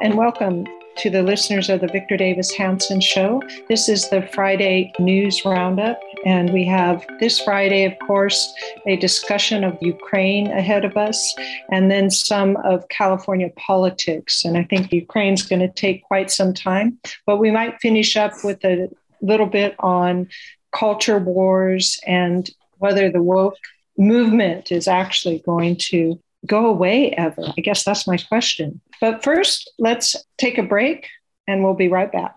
And welcome to the listeners of the Victor Davis Hanson Show. This is the Friday News Roundup, and we have this Friday, of course, a discussion of Ukraine ahead of us, and then some of California politics. And I think Ukraine's going to take quite some time, but we might finish up with a little bit on culture wars and whether the woke movement is actually going to go away ever? I guess that's my question. But first, let's take a break and we'll be right back.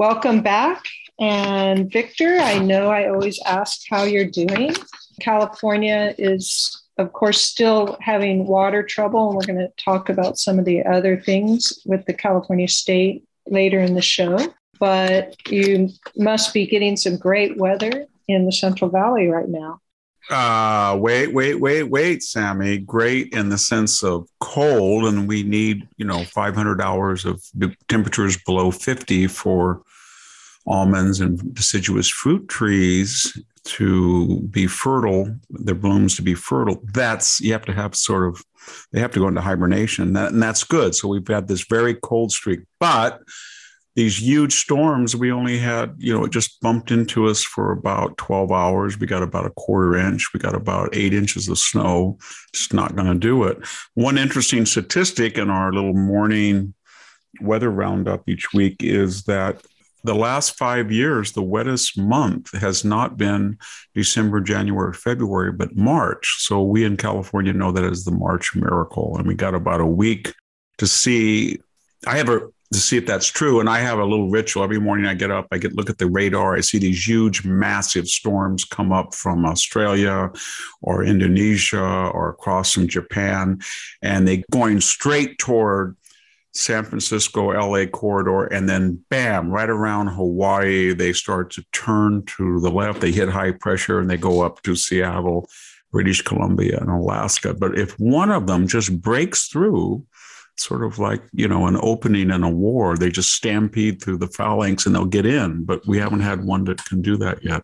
Welcome back. And Victor, I know I always ask how you're doing. California is, of course, still having water trouble. And we're going to talk about some of the other things with the California state later in the show. But you must be getting some great weather in the Central Valley right now. Uh, wait, wait, wait, wait, Sami. Great in the sense of cold, and we need, you know, 500 hours of temperatures below 50 for almonds and deciduous fruit trees to be fertile, their blooms to be fertile. That's you have to have sort of they have to go into hibernation, that, and that's good. So we've had this very cold streak, but these huge storms we only had you know it just bumped into us for about 12 hours. We got about a quarter inch. We got about eight inches of snow. It's not going to do it. One interesting statistic in our little morning weather roundup each week is that the last five years the wettest month has not been december january february but march. So we in california know that as the march miracle and we got about a week to see. I have a to see if that's true. And I have a little ritual every morning. I get up, I get look at the radar. I see these huge, massive storms come up from Australia or Indonesia or across from Japan, and they going straight toward San Francisco, LA corridor, and then bam, right around Hawaii, they start to turn to the left. They hit high pressure and they go up to Seattle, British Columbia, and Alaska. But if one of them just breaks through, sort of like you know an opening in a war. They just stampede through the phalanx and they'll get in but we haven't had one that can do that yet.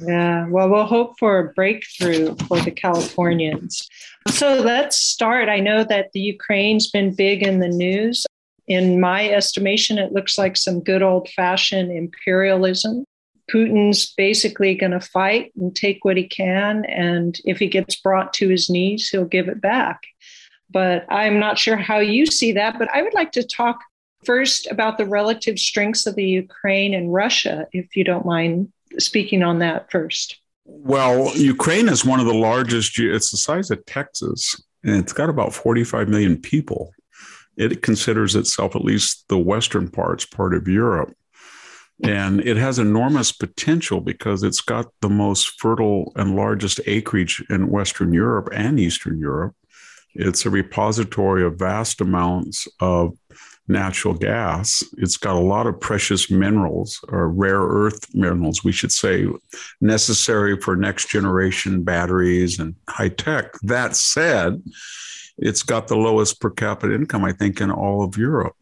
Yeah well we'll hope for a breakthrough for the californians. So let's start. I know that the ukraine's been big in the news. In my estimation it looks like some good old fashioned imperialism. Putin's basically going to fight and take what he can and if he gets brought to his knees he'll give it back but I'm not sure how you see that. But I would like to talk first about the relative strengths of the Ukraine and Russia, if you don't mind speaking on that first. Well, Ukraine is one of the largest, it's the size of Texas, and it's got about 45 million people. It considers itself, at least the western parts, part of Europe. And it has enormous potential because it's got the most fertile and largest acreage in Western Europe and Eastern Europe. It's a repository of vast amounts of natural gas. It's got a lot of precious minerals or rare earth minerals, we should say, necessary for next generation batteries and high tech. That said, it's got the lowest per capita income, I think, in all of Europe.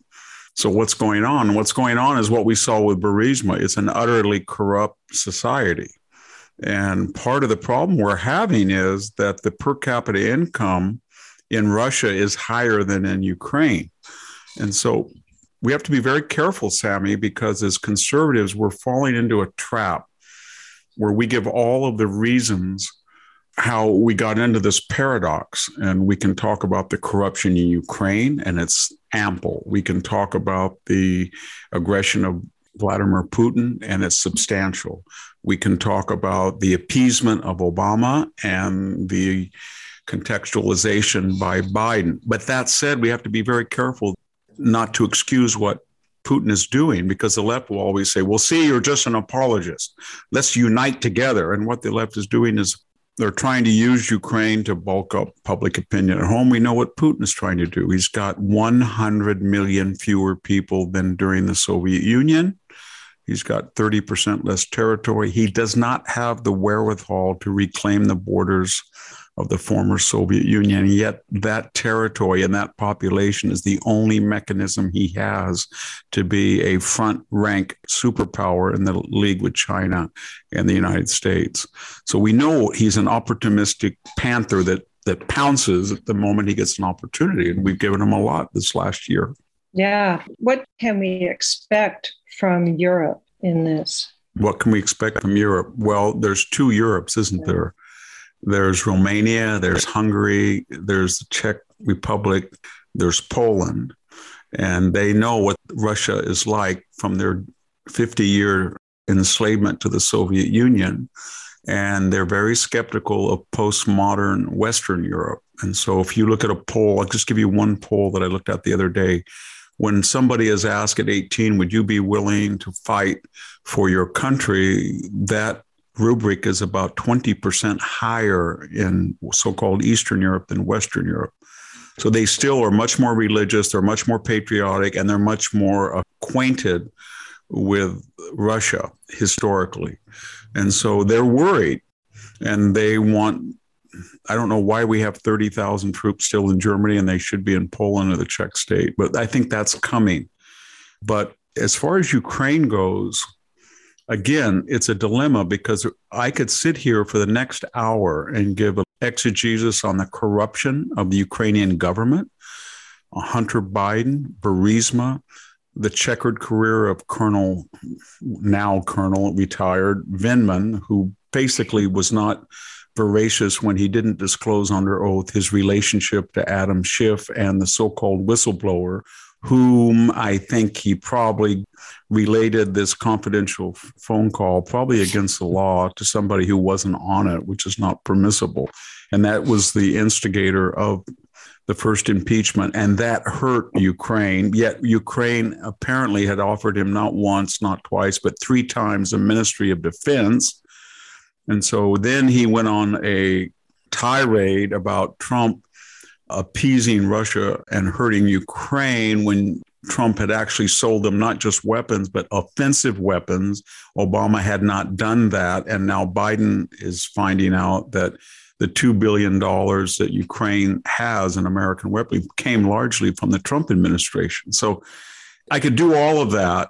So what's going on? What's going on is what we saw with Burisma. It's an utterly corrupt society. And part of the problem we're having is that the per capita income in Russia is higher than in Ukraine. And so we have to be very careful, Sami, because as conservatives, we're falling into a trap where we give all of the reasons how we got into this paradox. And we can talk about the corruption in Ukraine, and it's ample. We can talk about the aggression of Vladimir Putin, and it's substantial. We can talk about the appeasement of Obama and the contextualization by Biden. But that said, we have to be very careful not to excuse what Putin is doing because the left will always say, well, see, you're just an apologist. Let's unite together. And what the left is doing is they're trying to use Ukraine to bulk up public opinion at home. We know what Putin is trying to do. He's got 100 million fewer people than during the Soviet Union. He's got 30% less territory. He does not have the wherewithal to reclaim the borders of the former Soviet Union. And yet, that territory and that population is the only mechanism he has to be a front rank superpower in the league with China and the United States. So we know he's an opportunistic panther that that pounces at the moment he gets an opportunity. And we've given him a lot this last year. Yeah. What can we expect from Europe in this? What can we expect from Europe? Well, there's two Europes, isn't there? There's Romania, there's Hungary, there's the Czech Republic, there's Poland. And they know what Russia is like from their 50 year enslavement to the Soviet Union. And they're very skeptical of postmodern Western Europe. And so if you look at a poll, I'll just give you one poll that I looked at the other day. When somebody is asked at 18, would you be willing to fight for your country? That rubric is about 20% higher in so called Eastern Europe than Western Europe. So they still are much more religious, they're much more patriotic, and they're much more acquainted with Russia historically. And so they're worried and they want. I don't know why we have 30,000 troops still in Germany and they should be in Poland or the Czech state, but I think that's coming. But as far as Ukraine goes, again, it's a dilemma because I could sit here for the next hour and give an exegesis on the corruption of the Ukrainian government, Hunter Biden, Burisma, the checkered career of Colonel, now Colonel, retired Vindman, who basically was not veracious when he didn't disclose under oath his relationship to Adam Schiff and the so called whistleblower whom I think he probably related this confidential phone call, probably against the law, to somebody who wasn't on it, which is not permissible. And that was the instigator of the first impeachment. And that hurt Ukraine. Yet Ukraine apparently had offered him not once, not twice, but three times a Ministry of Defense. And so then he went on a tirade about Trump appeasing Russia and hurting Ukraine when Trump had actually sold them not just weapons, but offensive weapons. Obama had not done that. And now Biden is finding out that the $2 billion that Ukraine has in American weapons came largely from the Trump administration. So I could do all of that.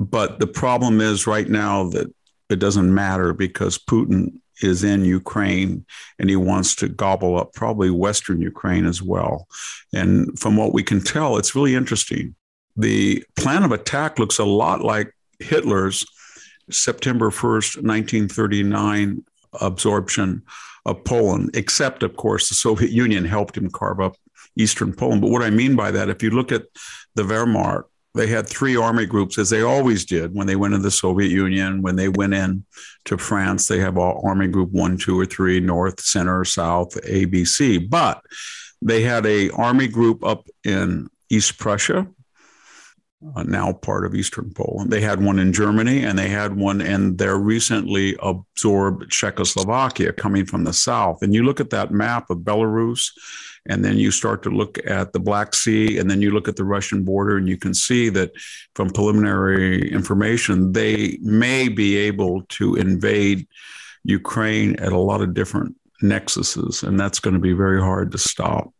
But the problem is right now that it doesn't matter because Putin is in Ukraine and he wants to gobble up probably Western Ukraine as well. And from what we can tell, it's really interesting. The plan of attack looks a lot like Hitler's September 1st, 1939 absorption of Poland, except, of course, the Soviet Union helped him carve up Eastern Poland. But what I mean by that, if you look at the Wehrmacht, they had three army groups, as they always did when they went into the Soviet Union. When they went in to France, they have all Army Group one, two, or three, North, Center, South, ABC. But they had a Army group up in East Prussia, uh, now part of Eastern Poland. They had one in Germany, and they had one in their recently absorbed Czechoslovakia, coming from the south. And you look at that map of Belarus and then you start to look at the Black Sea, and then you look at the Russian border, and you can see that from preliminary information, they may be able to invade Ukraine at a lot of different nexuses, and that's going to be very hard to stop.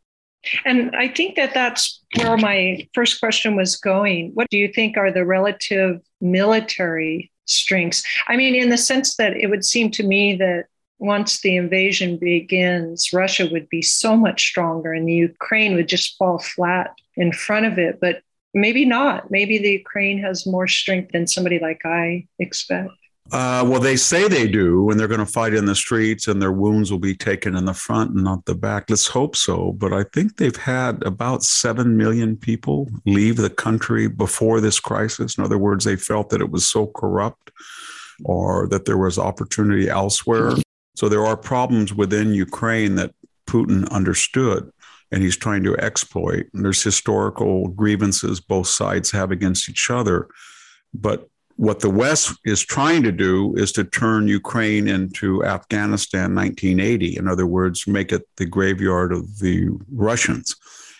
And I think that that's where my first question was going. What do you think are the relative military strengths? I mean, in the sense that it would seem to me that once the invasion begins, Russia would be so much stronger and the Ukraine would just fall flat in front of it. But maybe not. Maybe the Ukraine has more strength than somebody like I expect. Uh, well, they say they do, and they're going to fight in the streets, and their wounds will be taken in the front and not the back. Let's hope so. But I think they've had about 7 million people leave the country before this crisis. In other words, they felt that it was so corrupt or that there was opportunity elsewhere. So there are problems within Ukraine that Putin understood and he's trying to exploit. And there's historical grievances both sides have against each other. But what the West is trying to do is to turn Ukraine into Afghanistan 1980. In other words, make it the graveyard of the Russians.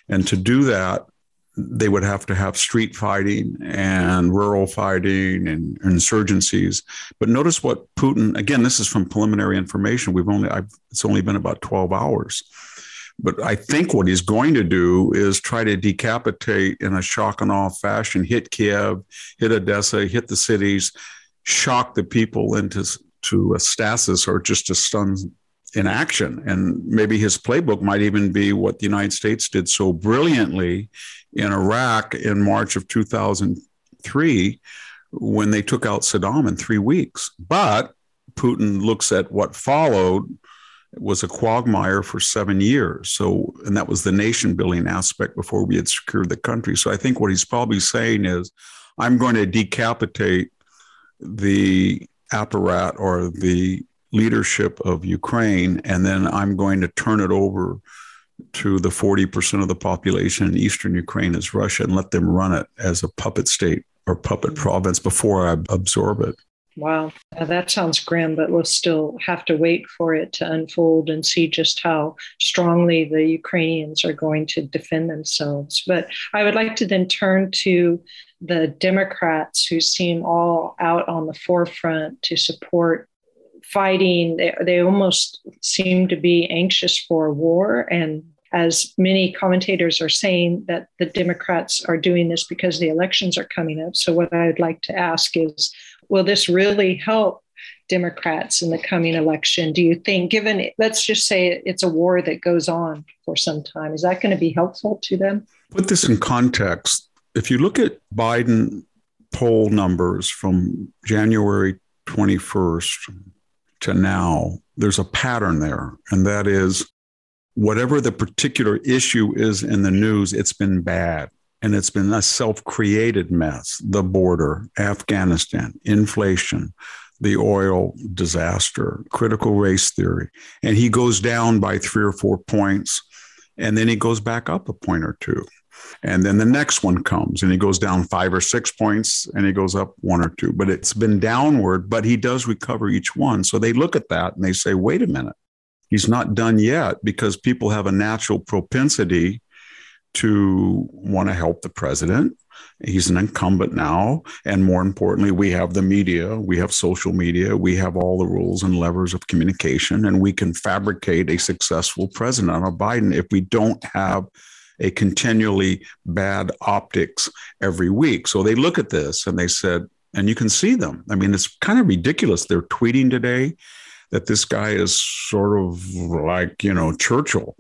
And to do that, they would have to have street fighting and rural fighting and insurgencies. But notice what Putin, again, this is from preliminary information. We've only, I've, it's only been about 12 hours. But I think what he's going to do is try to decapitate in a shock and awe fashion, hit Kiev, hit Odessa, hit the cities, shock the people into to a stasis or just a stun inaction. And maybe his playbook might even be what the United States did so brilliantly in Iraq in March of 2003 when they took out Saddam in three weeks. But Putin looks at what followed was a quagmire for seven years. So, and that was the nation building aspect before we had secured the country. So, I think what he's probably saying is, I'm going to decapitate the apparat or the leadership of Ukraine, and then I'm going to turn it over to the 40% of the population in eastern Ukraine as Russia and let them run it as a puppet state or puppet mm. province before I absorb it. Wow, that sounds grim, but we'll still have to wait for it to unfold and see just how strongly the Ukrainians are going to defend themselves. But I would like to then turn to the Democrats who seem all out on the forefront to support fighting. They, they almost seem to be anxious for war and as many commentators are saying that the Democrats are doing this because the elections are coming up. So, what I would like to ask is will this really help Democrats in the coming election? Do you think, given, let's just say it's a war that goes on for some time, is that going to be helpful to them? Put this in context. If you look at Biden poll numbers from January 21st to now, there's a pattern there. And that is whatever the particular issue is in the news, it's been bad and it's been a self created mess the border, Afghanistan, inflation, the oil disaster, critical race theory. And he goes down by three or four points, and then he goes back up a point or two. And then the next one comes and he goes down five or six points and he goes up one or two. But it's been downward, but he does recover each one. So they look at that and they say, wait a minute, he's not done yet because people have a natural propensity to want to help the president. He's an incumbent now. And more importantly, we have the media, we have social media, we have all the rules and levers of communication, and we can fabricate a successful president of Biden if we don't have a continually bad optics every week. So they look at this and they said, and you can see them. I mean, it's kind of ridiculous. They're tweeting today that this guy is sort of like, you know, Churchill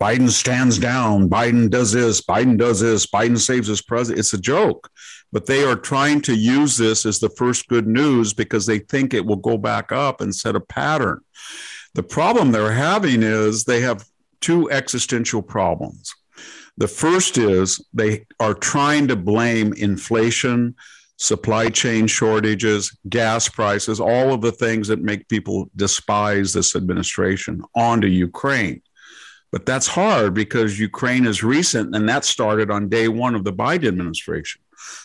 Biden stands down. Biden does this. Biden does this. Biden saves his president. It's a joke. But they are trying to use this as the first good news because they think it will go back up and set a pattern. The problem they're having is they have two existential problems. The first is they are trying to blame inflation, supply chain shortages, gas prices, all of the things that make people despise this administration onto Ukraine. But that's hard because Ukraine is recent and that started on day one of the Biden administration.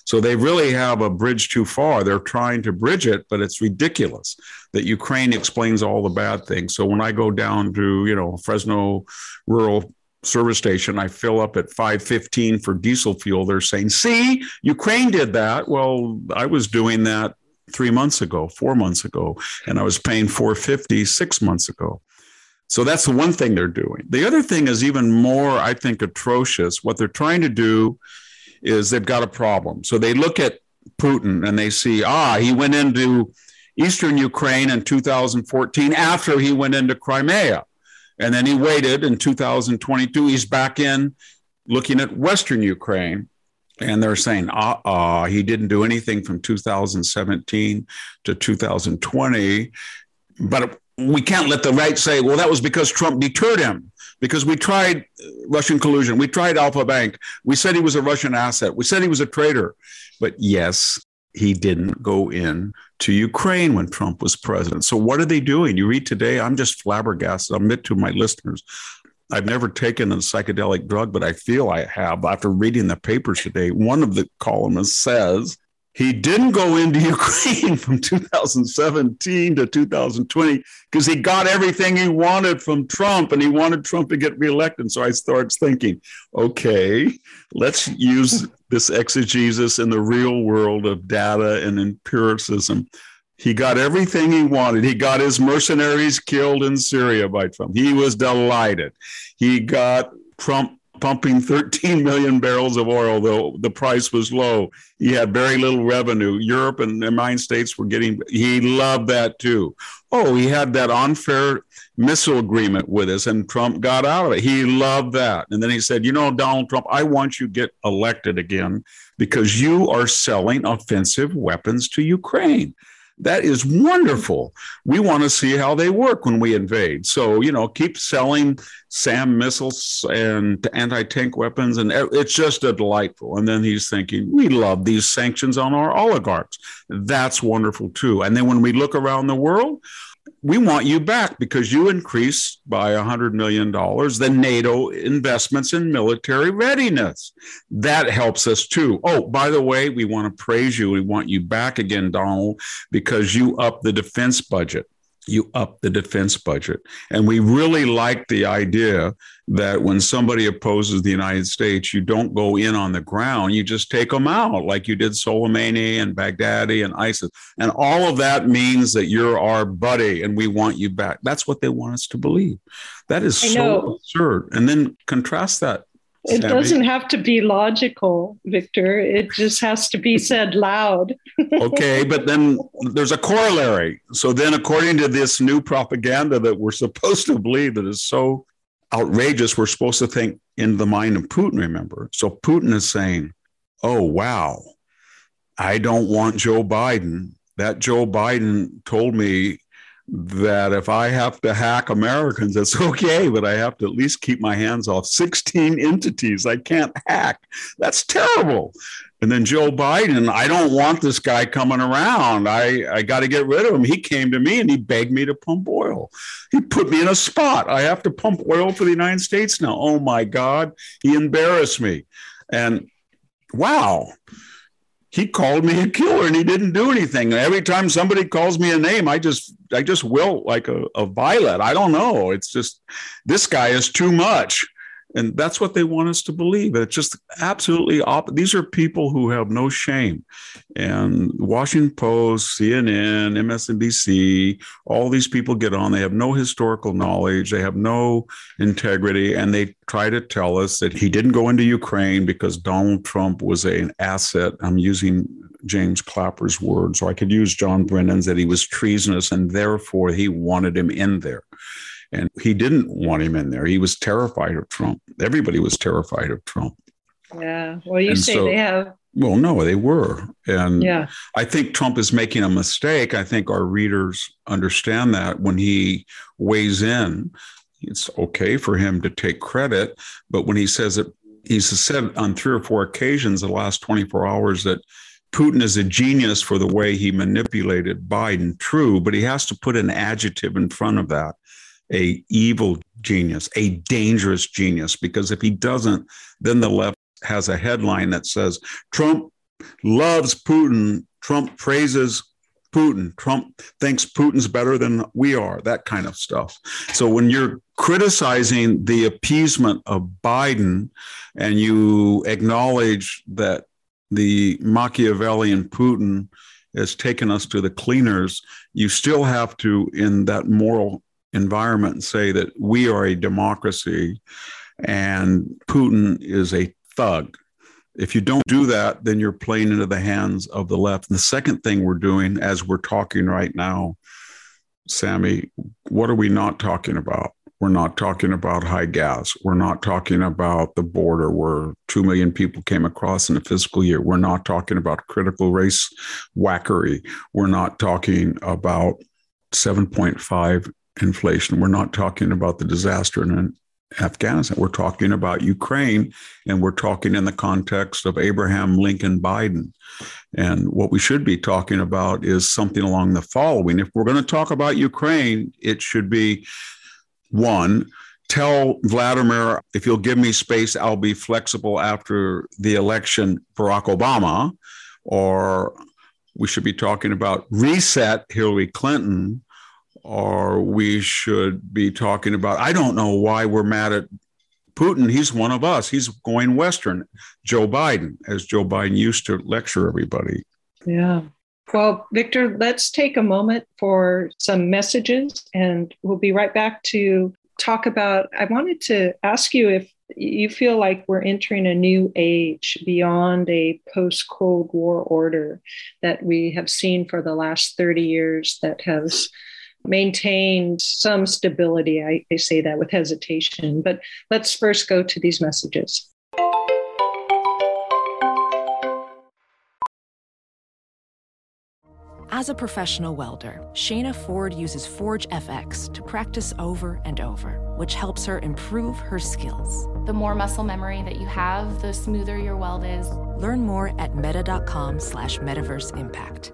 So they really have a bridge too far. They're trying to bridge it, but it's ridiculous that Ukraine explains all the bad things. So when I go down to, you know, Fresno rural service station, I fill up at 515 for diesel fuel. They're saying, see, Ukraine did that. Well, I was doing that three months ago, four months ago, and I was paying 450 six months ago. So that's the one thing they're doing. The other thing is even more, I think, atrocious. What they're trying to do is they've got a problem. So they look at Putin and they see, ah, he went into eastern Ukraine in 2014 after he went into Crimea. And then he waited in 2022. He's back in looking at western Ukraine. And they're saying, uh uh he didn't do anything from 2017 to 2020. But we can't let the right say, well, that was because Trump deterred him. Because we tried Russian collusion, we tried Alfa Bank, we said he was a Russian asset, we said he was a traitor. But yes, he didn't go in to Ukraine when Trump was president. So what are they doing? You read today, I'm just flabbergasted. I'll admit to my listeners, I've never taken a psychedelic drug, but I feel I have after reading the papers today. One of the columnists says he didn't go into Ukraine from 2017 to 2020 because he got everything he wanted from Trump and he wanted Trump to get reelected. So I starts thinking, okay, let's use this exegesis in the real world of data and empiricism. He got everything he wanted. He got his mercenaries killed in Syria by Trump. He was delighted. He got Trump pumping 13 million barrels of oil, though the price was low. He had very little revenue. Europe and the United States were getting, he loved that too. Oh, he had that unfair missile agreement with us, and Trump got out of it. He loved that. And then he said, You know, Donald Trump, I want you to get elected again because you are selling offensive weapons to Ukraine. That is wonderful. We want to see how they work when we invade. So, you know, keep selling SAM missiles and anti tank weapons. And it's just a delightful. And then he's thinking, we love these sanctions on our oligarchs. That's wonderful too. And then when we look around the world, we want you back because you increased by $100 million the NATO investments in military readiness. That helps us too. Oh, by the way, we want to praise you. We want you back again, Donald, because you up the defense budget you up the defense budget. And we really like the idea that when somebody opposes the United States, you don't go in on the ground, you just take them out, like you did Soleimani and Baghdadi and ISIS. And all of that means that you're our buddy and we want you back. That's what they want us to believe. That is so absurd. And then contrast that it doesn't have to be logical, Victor. It just has to be said loud. okay, but then there's a corollary. So then, according to this new propaganda that we're supposed to believe that is so outrageous, we're supposed to think in the mind of Putin, remember? So Putin is saying, oh, wow, I don't want Joe Biden. That Joe Biden told me that if I have to hack Americans, it's okay, but I have to at least keep my hands off 16 entities I can't hack. That's terrible. And then Joe Biden, I don't want this guy coming around. I, I got to get rid of him. He came to me and he begged me to pump oil. He put me in a spot. I have to pump oil for the United States now. Oh my God. He embarrassed me. And wow he called me a killer and he didn't do anything. every time somebody calls me a name, I just I just wilt like a, a violet. I don't know. It's just this guy is too much. And that's what they want us to believe. It's just absolutely op- these are people who have no shame. And Washington Post, CNN, MSNBC, all these people get on. They have no historical knowledge. They have no integrity. And they try to tell us that he didn't go into Ukraine because Donald Trump was a, an asset. I'm using James Clapper's words, or I could use John Brennan's that he was treasonous and therefore he wanted him in there. And he didn't want him in there. He was terrified of Trump. Everybody was terrified of Trump. Yeah. Well, you and say so, they have. Well, no, they were. And yeah. I think Trump is making a mistake. I think our readers understand that when he weighs in, it's okay for him to take credit. But when he says it, he's said on three or four occasions the last 24 hours that Putin is a genius for the way he manipulated Biden. True, but he has to put an adjective in front of that a evil genius, a dangerous genius, because if he doesn't, then the left has a headline that says Trump loves Putin, Trump praises Putin, Trump thinks Putin's better than we are, that kind of stuff. So when you're criticizing the appeasement of Biden and you acknowledge that the Machiavellian Putin has taken us to the cleaners, you still have to, in that moral environment and say that we are a democracy and Putin is a thug. If you don't do that, then you're playing into the hands of the left. And the second thing we're doing as we're talking right now, Sami, what are we not talking about? We're not talking about high gas. We're not talking about the border where 2 million people came across in a fiscal year. We're not talking about critical race whackery. We're not talking about 7.5 inflation. We're not talking about the disaster in Afghanistan. We're talking about Ukraine, and we're talking in the context of Abraham Lincoln Biden. And what we should be talking about is something along the following. If we're going to talk about Ukraine, it should be one, tell Vladimir, if you'll give me space, I'll be flexible after the election, Barack Obama. Or we should be talking about reset Hillary Clinton or we should be talking about I don't know why we're mad at Putin. He's one of us. He's going Western. Joe Biden, as Joe Biden used to lecture everybody. Yeah. Well, Victor, let's take a moment for some messages and we'll be right back to talk about. I wanted to ask you if you feel like we're entering a new age beyond a post Cold War order that we have seen for the last 30 years that has maintained some stability. I, I say that with hesitation, but let's first go to these messages. As a professional welder, Shayna Ford uses Forge FX to practice over and over, which helps her improve her skills. The more muscle memory that you have, the smoother your weld is. Learn more at meta.com slash metaverse impact.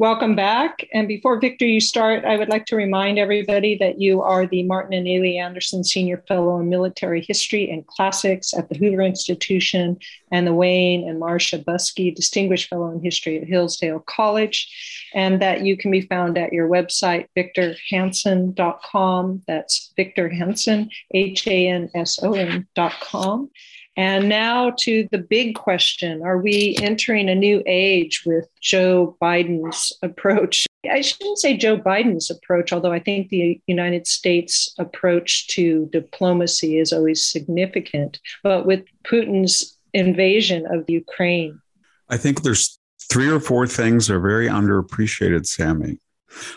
Welcome back. And before Victor, you start, I would like to remind everybody that you are the Martin and Illie Anderson Senior Fellow in Military History and Classics at the Hoover Institution and the Wayne and Marcia Buske Distinguished Fellow in History at Hillsdale College, and that you can be found at your website, victorhanson.com. That's Victor Hanson, H A N S O N.com. And now to the big question Are we entering a new age with Joe Biden's approach? I shouldn't say Joe Biden's approach, although I think the United States approach to diplomacy is always significant, but with Putin's invasion of Ukraine. I think there's three or four things that are very underappreciated, Sami.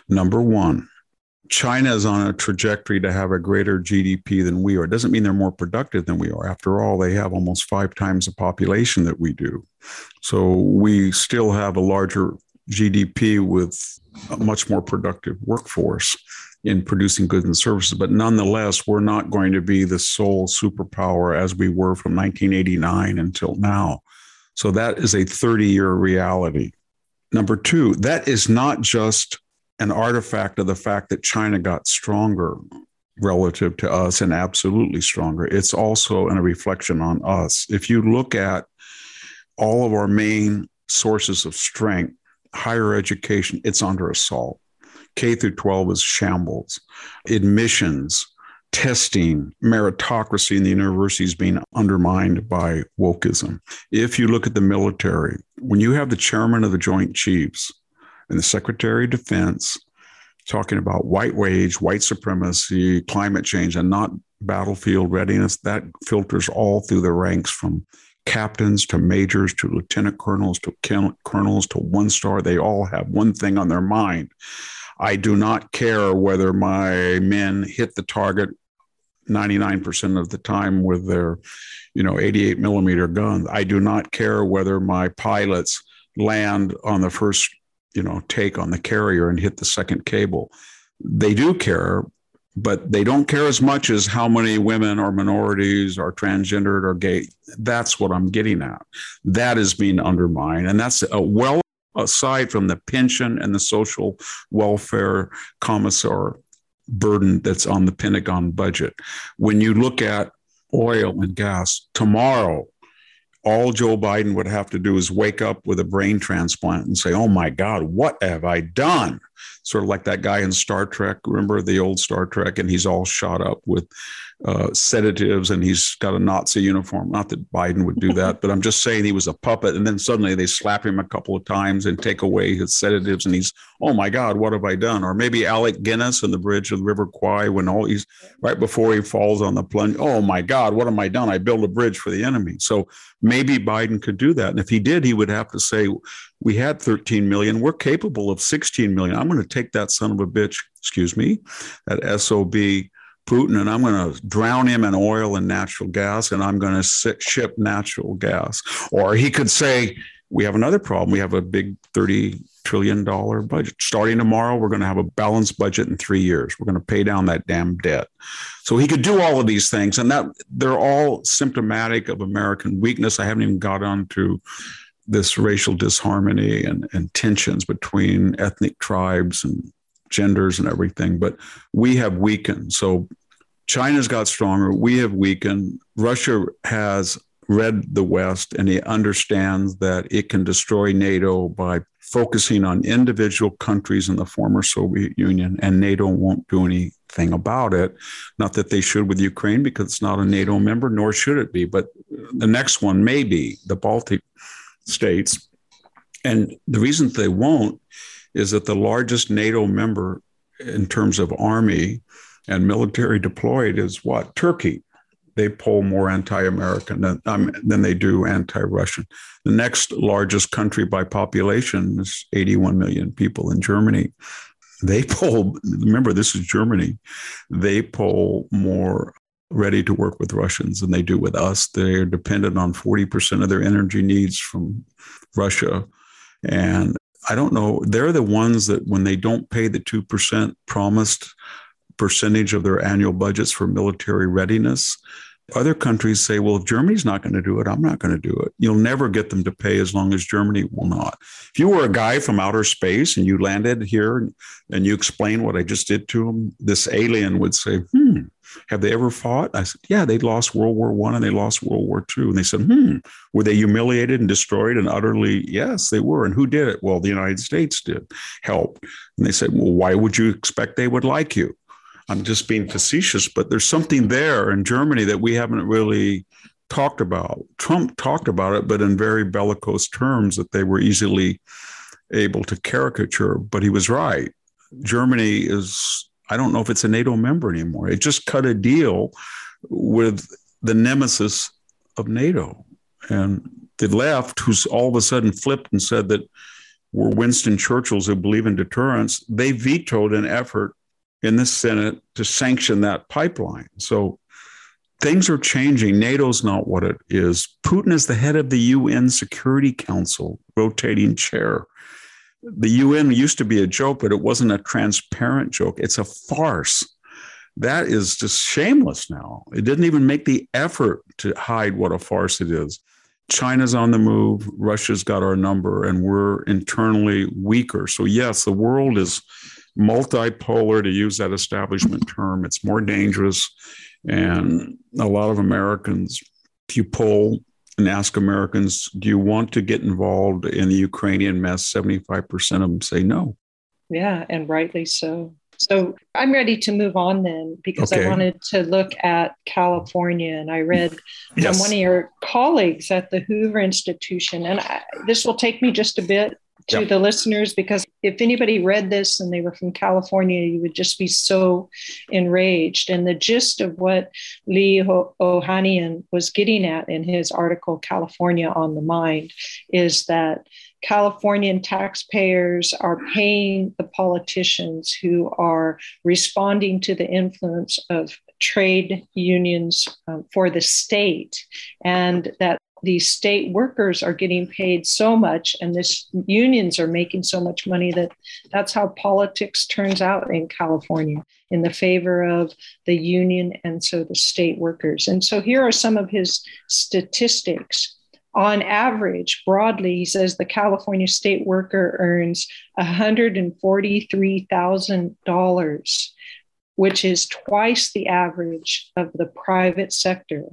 Number one, China is on a trajectory to have a greater GDP than we are. It doesn't mean they're more productive than we are. After all, they have almost five times the population that we do. So we still have a larger GDP with a much more productive workforce in producing goods and services. But nonetheless, we're not going to be the sole superpower as we were from 1989 until now. So that is a 30 year reality. Number two, that is not just an artifact of the fact that China got stronger relative to us and absolutely stronger. It's also a reflection on us. If you look at all of our main sources of strength, higher education, it's under assault. K through 12 is shambles. Admissions, testing, meritocracy in the universities being undermined by wokeism. If you look at the military, when you have the chairman of the Joint Chiefs and the Secretary of Defense talking about white wage, white supremacy, climate change, and not battlefield readiness, that filters all through the ranks from captains to majors to lieutenant colonels to colonels to one star. They all have one thing on their mind. I do not care whether my men hit the target 99% of the time with their, you know, 88 millimeter guns. I do not care whether my pilots land on the first you know take on the carrier and hit the second cable. They do care but they don't care as much as how many women or minorities or transgendered or gay. That's what i'm getting at. That is being undermined. And that's a well aside from the pension and the social welfare commissar burden that's on the pentagon budget. When you look at oil and gas. Tomorrow, all Joe Biden would have to do is wake up with a brain transplant and say, Oh my God, what have I done? Sort of like that guy in Star Trek. Remember the old Star Trek? And he's all shot up with uh, sedatives and he's got a Nazi uniform. Not that Biden would do that, but I'm just saying he was a puppet. And then suddenly they slap him a couple of times and take away his sedatives, and he's, oh my God, what have I done? Or maybe Alec Guinness on the bridge of the River Kwai when all he's right before he falls on the plunge. Oh my God, what have I done? I built a bridge for the enemy. So maybe Biden could do that. And if he did, he would have to say, we had 13 million. We're capable of 16 million. I'm going to take that son of a bitch, excuse me, that SOB Putin and I'm going to drown him in oil and natural gas and I'm going to ship natural gas. Or he could say, we have another problem. We have a big 30 trillion dollar budget. Starting tomorrow, we're going to have a balanced budget in three years. We're going to pay down that damn debt. So he could do all of these things, and that they're all symptomatic of American weakness. I haven't even got onto this racial disharmony and, and tensions between ethnic tribes and genders and everything, but we have weakened. So China's got stronger. We have weakened. Russia has read the West and he understands that it can destroy NATO by focusing on individual countries in the former Soviet Union, and NATO won't do anything about it. Not that they should with Ukraine because it's not a NATO member, nor should it be. But the next one may be the Baltic states. And the reason they won't is that the largest NATO member in terms of army and military deployed is what? Turkey. They poll more anti American than, um, than they do anti Russian. The next largest country by population is 81 million people in Germany. They poll, remember, this is Germany, they poll more ready to work with Russians than they do with us. They're dependent on 40% of their energy needs from Russia. And I don't know. They're the ones that when they don't pay the 2% promised percentage of their annual budgets for military readiness, other countries say, well, if Germany's not going to do it, I'm not going to do it. You'll never get them to pay as long as Germany will not. If you were a guy from outer space and you landed here and you explain what I just did to them, this alien would say, hmm, have they ever fought? I said, yeah, they lost World War One and they lost World War Two. And they said, hmm, were they humiliated and destroyed and utterly? Yes, they were. And who did it? Well, the United States did help. And they said, well, why would you expect they would like you? I'm just being facetious, but there's something there in Germany that we haven't really talked about. Trump talked about it, but in very bellicose terms that they were easily able to caricature. But he was right. Germany is, I don't know if it's a NATO member anymore. It just cut a deal with the nemesis of NATO. And the left, who's all of a sudden flipped and said that we're Winston Churchill's who believe in deterrence, they vetoed an effort in the Senate to sanction that pipeline. So things are changing. NATO's not what it is. Putin is the head of the UN Security Council, rotating chair. The UN used to be a joke, but it wasn't a transparent joke. It's a farce. That is just shameless now. It didn't even make the effort to hide what a farce it is. China's on the move. Russia's got our number, and we're internally weaker. So, yes, the world is multipolar, to use that establishment mm-hmm. term. It's more dangerous. And a lot of Americans, if you poll and ask Americans, do you want to get involved in the Ukrainian mess? 75% of them say no. Yeah, and rightly so. So I'm ready to move on then because okay. I wanted to look at California and I read yes. from one of your colleagues at the Hoover Institution. And I, this will take me just a bit to yep. the listeners because if anybody read this and they were from California, you would just be so enraged. And the gist of what Lee Ohanian was getting at in his article, California on the Mind, is that Californian taxpayers are paying the politicians who are responding to the influence of trade unions um, for the state, and that these state workers are getting paid so much and this unions are making so much money that that's how politics turns out in california in the favor of the union and so the state workers and so here are some of his statistics on average broadly he says the california state worker earns $143000 which is twice the average of the private sector.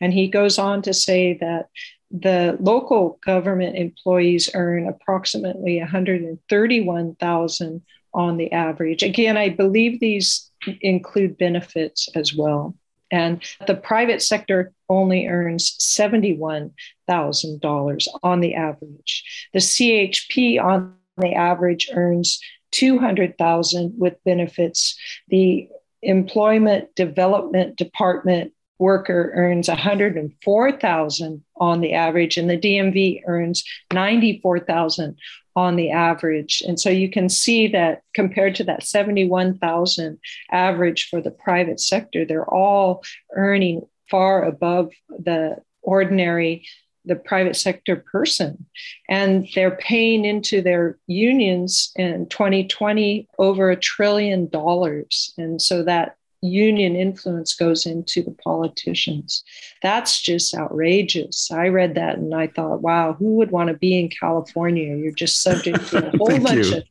And he goes on to say that the local government employees earn approximately 131,000 on the average. Again, I believe these include benefits as well. And the private sector only earns $71,000 on the average. The CHP on the average earns 200,000 with benefits. The Employment Development Department worker earns 104,000 on the average and the DMV earns 94,000 on the average. And so you can see that compared to that 71,000 average for the private sector, they're all earning far above the ordinary the private sector person and they're paying into their unions in 2020 over a trillion dollars and so that union influence goes into the politicians. That's just outrageous. I read that and I thought, wow, who would want to be in California? You're just subject to a whole bunch you. of.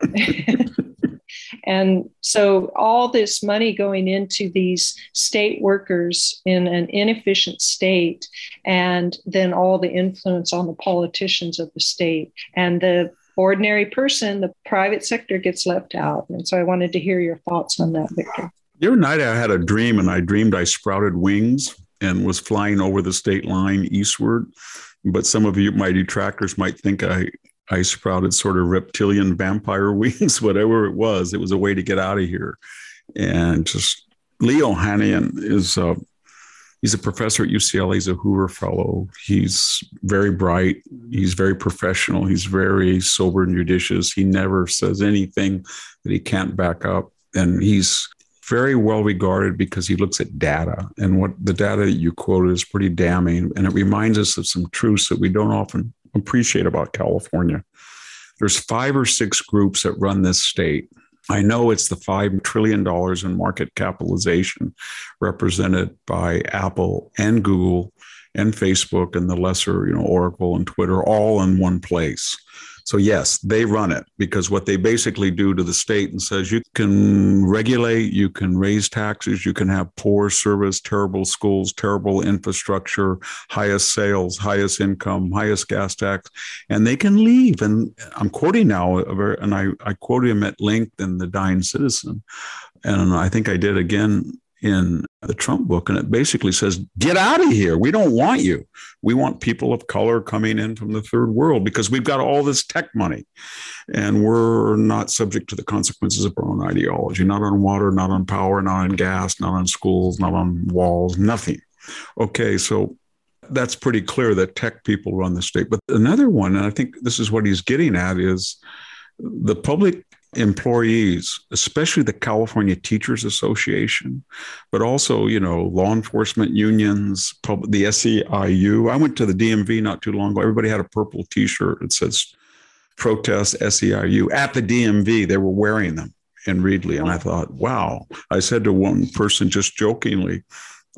and so all this money going into these state workers in an inefficient state, and then all the influence on the politicians of the state. And the ordinary person, the private sector gets left out. And so I wanted to hear your thoughts on that, Victor. The other night I had a dream and I dreamed I sprouted wings and was flying over the state line eastward. But some of you, my detractors, might think I, I sprouted sort of reptilian vampire wings, whatever it was. It was a way to get out of here. And just Lee Ohanian is a, he's a professor at UCLA. He's a Hoover Fellow. He's very bright. He's very professional. He's very sober and judicious. He never says anything that he can't back up. And he's very well regarded because he looks at data. And what the data that you quoted is pretty damning. And it reminds us of some truths that we don't often appreciate about California. There's five or six groups that run this state. I know it's the $5 trillion in market capitalization represented by Apple and Google and Facebook and the lesser, you know, Oracle and Twitter all in one place. So yes, they run it because what they basically do to the state and says you can regulate, you can raise taxes, you can have poor service, terrible schools, terrible infrastructure, highest sales, highest income, highest gas tax, and they can leave. And I'm quoting now, and I, I quoted him at length in The Dying Citizen. And I think I did again in the Trump book, and it basically says, "Get out of here. We don't want you. We want people of color coming in from the third world because we've got all this tech money, and we're not subject to the consequences of our own ideology. Not on water, not on power, not on gas, not on schools, not on walls, nothing." Okay, so that's pretty clear that tech people run the state. But another one, and I think this is what he's getting at, is the public employees, especially the California Teachers Association, but also, you know, law enforcement unions, pub- the SEIU. I went to the DMV not too long ago. Everybody had a purple T-shirt that says "Protest SEIU" at the DMV. They were wearing them in Reedley, and I thought, wow. I said to one person just jokingly,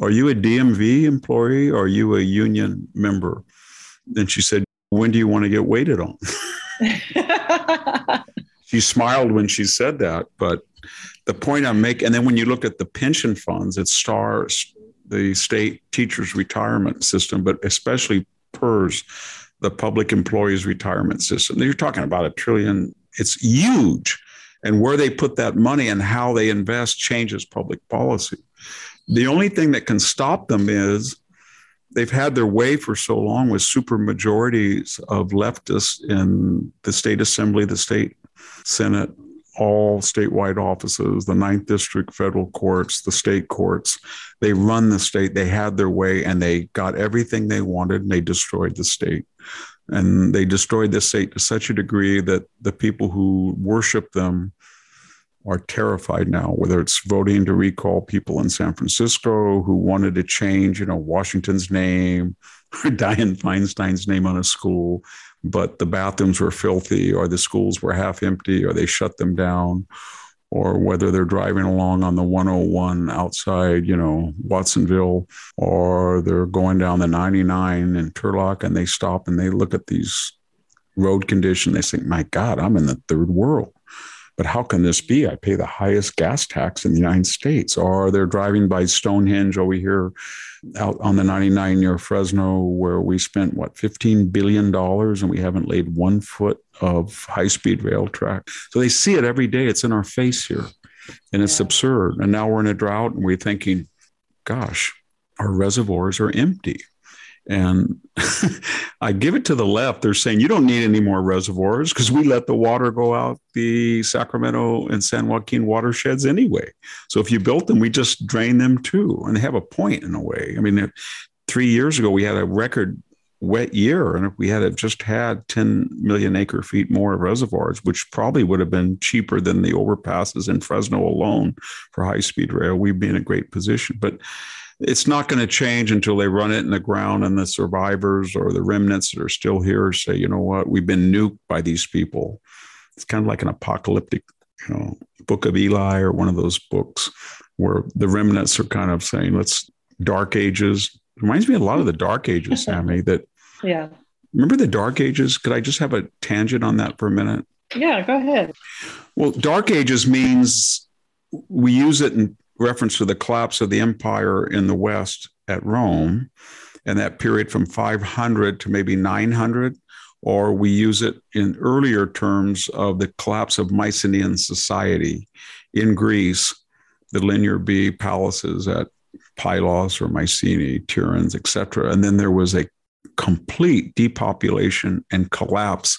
"Are you a DMV employee? Or are you a union member?" And she said, "When do you want to get waited on?" she smiled when she said that. But the point I'm making, and then when you look at the pension funds, it stars the state teachers retirement system, but especially PERS, the public employees retirement system. You're talking about a trillion. It's huge. And where they put that money and how they invest changes public policy. The only thing that can stop them is they've had their way for so long with super majorities of leftists in the state assembly, the state Senate, all statewide offices, the ninth district federal courts, the state courts. They run the state. They had their way and they got everything they wanted and they destroyed the state. And they destroyed the state to such a degree that the people who worship them are terrified now, whether it's voting to recall people in San Francisco who wanted to change, you know, Washington's name or Dianne Feinstein's name on a school but the bathrooms were filthy or the schools were half empty or they shut them down or whether they're driving along on the 101 outside, you know, Watsonville, or they're going down the 99 in Turlock and they stop and they look at these road conditions. They think, my God, I'm in the third world. But how can this be? I pay the highest gas tax in the United States. Or they're driving by Stonehenge over here out on the 99 near Fresno, where we spent what, $15 billion and we haven't laid one foot of high speed rail track. So they see it every day. It's in our face here and it's yeah. absurd. And now we're in a drought and we're thinking, gosh, our reservoirs are empty. And I give it to the left. They're saying you don't need any more reservoirs because we let the water go out the Sacramento and San Joaquin watersheds anyway. So if you built them, we just drain them too. And they have a point in a way. I mean, three years ago, we had a record wet year. And if we had just had 10 million acre feet more of reservoirs, which probably would have been cheaper than the overpasses in Fresno alone for high speed rail, we'd be in a great position. But it's not going to change until they run it in the ground and the survivors or the remnants that are still here say, you know what, we've been nuked by these people. It's kind of like an apocalyptic, you know, book of Eli or one of those books where the remnants are kind of saying, let's dark ages. It reminds me a lot of the dark ages, Sammy, that yeah. Remember the dark ages? Could I just have a tangent on that for a minute? Yeah, go ahead. Well, dark ages means we use it in reference to the collapse of the empire in the West at Rome, and that period from 500 to maybe 900, or we use it in earlier terms of the collapse of Mycenaean society in Greece, the Linear B palaces at Pylos or Mycenae, Tiryns, etc. And then there was a complete depopulation and collapse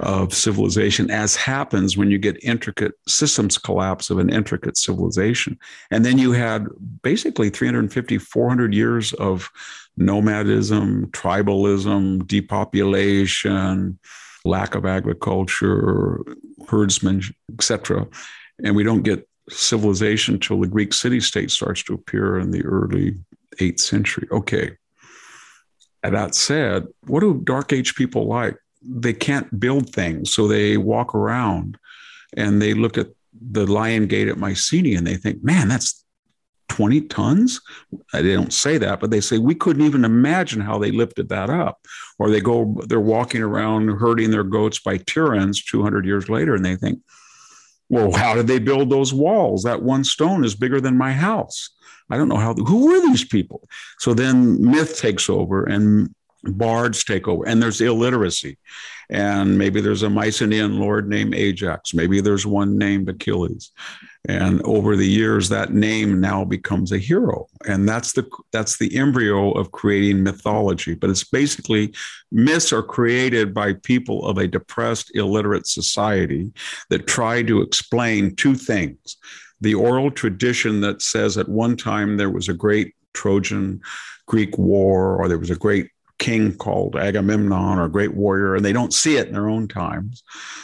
of civilization, as happens when you get intricate systems collapse of an intricate civilization. And then you had basically 350, 400 years of nomadism, tribalism, depopulation, lack of agriculture, herdsmen, etc. And we don't get civilization until the Greek city state starts to appear in the early 8th century. Okay that said, what do dark age people like? They can't build things, so they walk around and they look at the Lion Gate at Mycenae and they think, man, that's 20 tons. Uh, they don't say that, but they say we couldn't even imagine how they lifted that up. Or they go, they're walking around herding their goats by Tiryns 200 years later, and they think, well, how did they build those walls? That one stone is bigger than my house. I don't know how, who were these people? So then myth takes over and bards take over, and there's illiteracy. And maybe there's a Mycenaean lord named Ajax. Maybe there's one named Achilles. And over the years, that name now becomes a hero. And that's the that's the embryo of creating mythology. But it's basically myths are created by people of a depressed, illiterate society that try to explain two things the oral tradition that says at one time there was a great Trojan Greek war, or there was a great king called Agamemnon or great warrior, and they don't see it in their own times.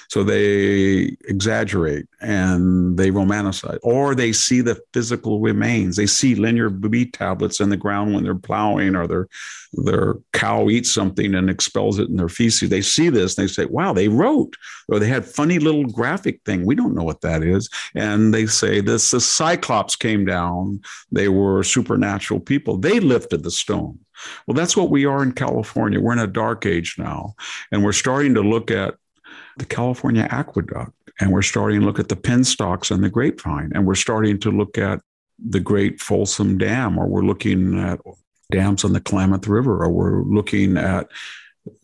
So they exaggerate and they romanticize, or they see the physical remains. They see linear B tablets in the ground when they're plowing, or their their cow eats something and expels it in their feces. They see this, and they say, "Wow, they wrote," or they had funny little graphic thing. We don't know what that is, and they say this: the Cyclops came down. They were supernatural people. They lifted the stone. Well, that's what we are in California. We're in a dark age now, and we're starting to look at the California aqueduct, and we're starting to look at the penstocks and the grapevine, and we're starting to look at the great Folsom Dam, or we're looking at dams on the Klamath River, or we're looking at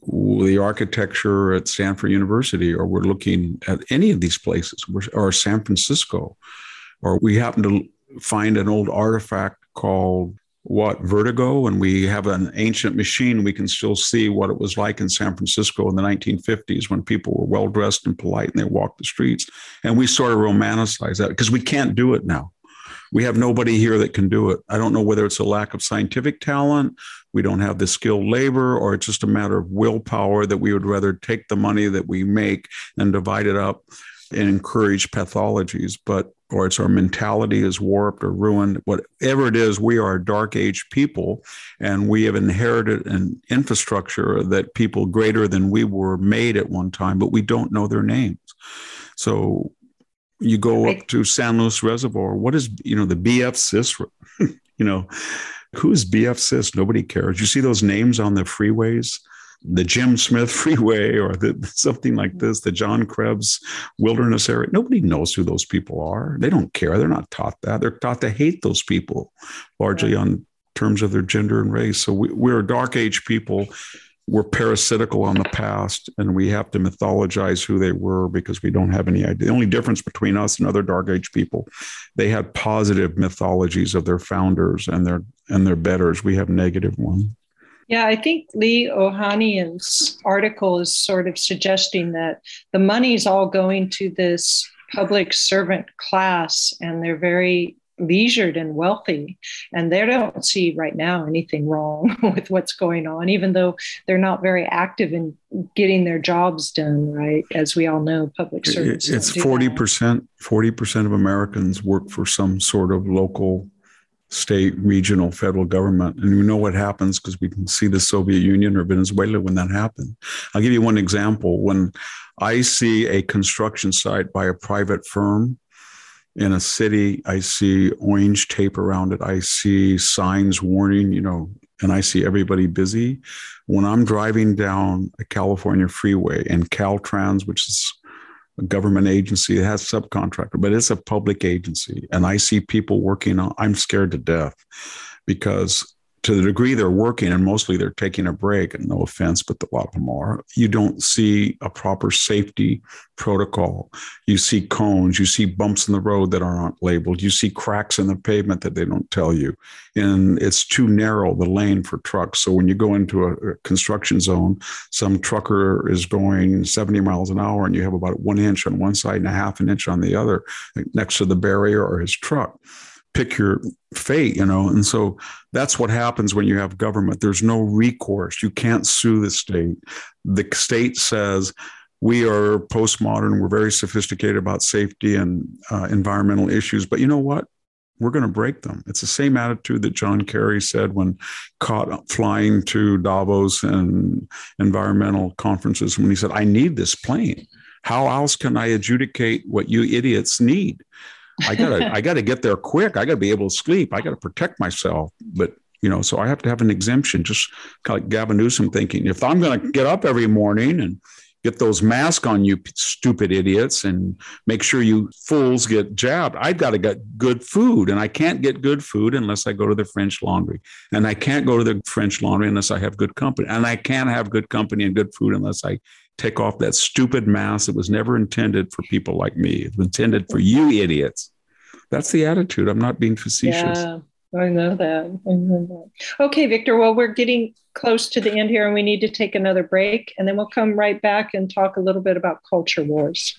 the architecture at Stanford University, or we're looking at any of these places, or San Francisco, or we happen to find an old artifact called what vertigo and we have an ancient machine we can still see what it was like in san francisco in the 1950s when people were well dressed and polite and they walked the streets. And we sort of romanticize that because we can't do it now. We have nobody here that can do it. I don't know whether it's a lack of scientific talent we don't have the skilled labor or it's just a matter of willpower that we would rather take the money that we make and divide it up and encourage pathologies but or it's our mentality is warped or ruined, whatever it is, we are a dark age people and we have inherited an infrastructure that people greater than we were made at one time, but we don't know their names. So you go up to San Luis Reservoir. What is, you know, the BF Sisk, you know, who is BF Sisk? Nobody cares. You see those names on the freeways? The Jim Smith Freeway or the, something like mm. this, the John Krebs Wilderness Area. Nobody knows who those people are. They don't care. They're not taught that. They're taught to hate those people, largely on terms of their gender and race. So we, we're dark age people we're parasitical on the past and we have to mythologize who they were because we don't have any idea. The only difference between us and other dark age people, they had positive mythologies of their founders and their and their betters. We have negative ones. Yeah, I think Lee Ohanian's article is sort of suggesting that the money's all going to this public servant class and they're very leisured and wealthy and they don't see right now anything wrong with what's going on even though they're not very active in getting their jobs done right? As we all know public service it's 40% 40% of americans work for some sort of local state regional federal government and we know what happens because we can see the soviet union or venezuela when that happened i'll give you one example when i see a construction site by a private firm in a city, I see orange tape around it. I see signs warning, you know, and I see everybody busy. When I'm driving down a California freeway and Caltrans, which is a government agency, it has subcontractor, but it's a public agency, and I see people working on, I'm scared to death because to the degree they're working and mostly they're taking a break and no offense but a lot of them are you don't see a proper safety protocol. You see cones you see bumps in the road that aren't labeled. You see cracks in the pavement that they don't tell you. And it's too narrow the lane for trucks. So when you go into a, construction zone some trucker is going 70 miles an hour and you have about one inch on one side and a half an inch on the other next to the barrier or his truck pick your fate, you know. And so that's what happens when you have government. There's no recourse. You can't sue the state. The state says, we are postmodern. We're very sophisticated about safety and uh, environmental issues. But you know what? We're going to break them. It's the same attitude that John Kerry said when caught flying to Davos and environmental conferences when he said, I need this plane. How else can I adjudicate what you idiots need? I gotta I gotta get there quick. I gotta be able to sleep. I gotta protect myself. But you know, so I have to have an exemption. Just kind of like Gavin Newsom thinking, if I'm gonna get up every morning and get those masks on you stupid idiots and make sure you fools get jabbed i've got to get good food and i can't get good food unless i go to the french laundry and i can't go to the french laundry unless i have good company and i can't have good company and good food unless i take off that stupid mask. It was never intended for people like me. It was intended for you idiots. That's the attitude. I'm not being facetious. Yeah, I know that. I know that. Okay, Victor. Well, we're getting close to the end here and we need to take another break. And then we'll come right back and talk a little bit about culture wars.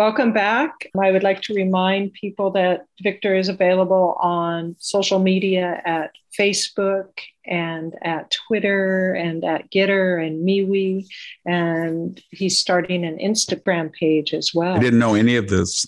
Welcome back. I would like to remind people that Victor is available on social media at Facebook and at Twitter and at GETTR and MeWe. And he's starting an Instagram page as well. I didn't know any of this.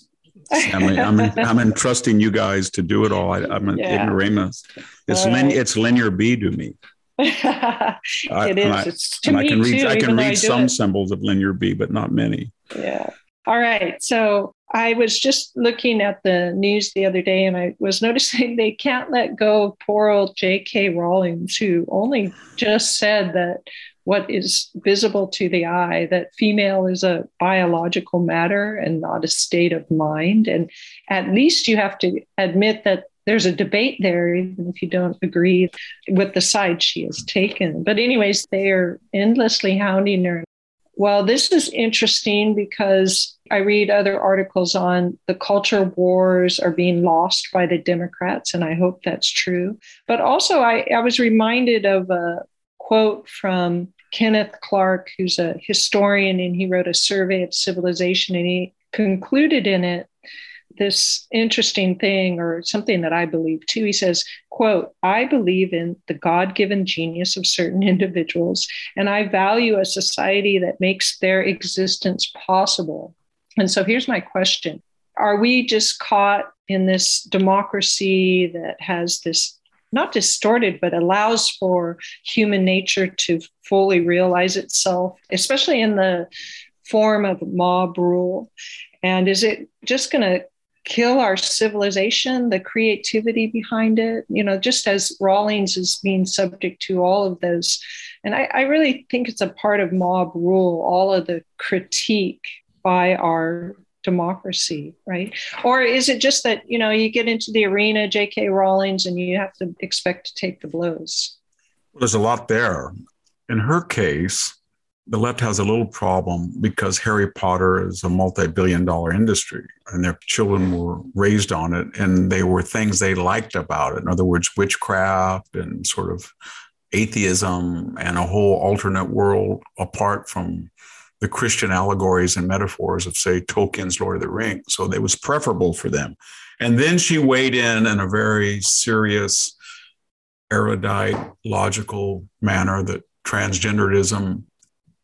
Emily. I'm, I'm entrusting you guys to do it all. I, am an yeah. ignoramus. It's, lin, it's linear B to me. it I, is. I, it's to me I can read, too, I can read some symbols of linear B, but not many. Yeah. All right. So I was just looking at the news the other day and I was noticing they can't let go of poor old J.K. Rowling, who only just said that what is visible to the eye, that female is a biological matter and not a state of mind. And at least you have to admit that there's a debate there, even if you don't agree with the side she has taken. But, anyways, they are endlessly hounding her. Well, this is interesting because I read other articles on the culture wars are being lost by the Democrats, and I hope that's true. But also, I, I was reminded of a quote from Kenneth Clark, who's a historian, and he wrote a survey of civilization, and he concluded in it this interesting thing or something that I believe too. He says, quote, I believe in the God-given genius of certain individuals, and I value a society that makes their existence possible. And so here's my question. Are we just caught in this democracy that has this not distorted, but allows for human nature to fully realize itself, especially in the form of mob rule? And is it just going to kill our civilization, the creativity behind it, you know, just as Rowlings is being subject to all of those. And I, I really think it's a part of mob rule, all of the critique by our democracy, right? Or is it just that, you know, you get into the arena, J.K. Rowlings, and you have to expect to take the blows? Well, there's a lot there. In her case, the left has a little problem because Harry Potter is a multi billion dollar industry and their children were raised on it and they were things they liked about it. In other words, witchcraft and sort of atheism and a whole alternate world apart from the Christian allegories and metaphors of, say, Tolkien's Lord of the Rings. So it was preferable for them. And then she weighed in in a very serious, erudite, logical manner that transgenderism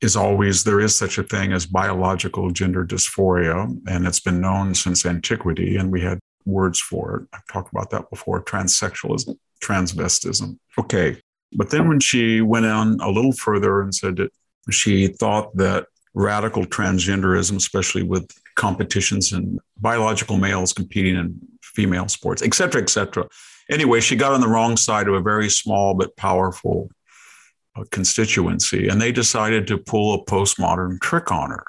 is always there is such a thing as biological gender dysphoria, and it's been known since antiquity, and we had words for it. I've talked about that before transsexualism, transvestism. Okay. But then when she went on a little further and said that she thought that radical transgenderism, especially with competitions and biological males competing in female sports, et cetera, et cetera. Anyway, she got on the wrong side of a very small but powerful constituency, and they decided to pull a postmodern trick on her.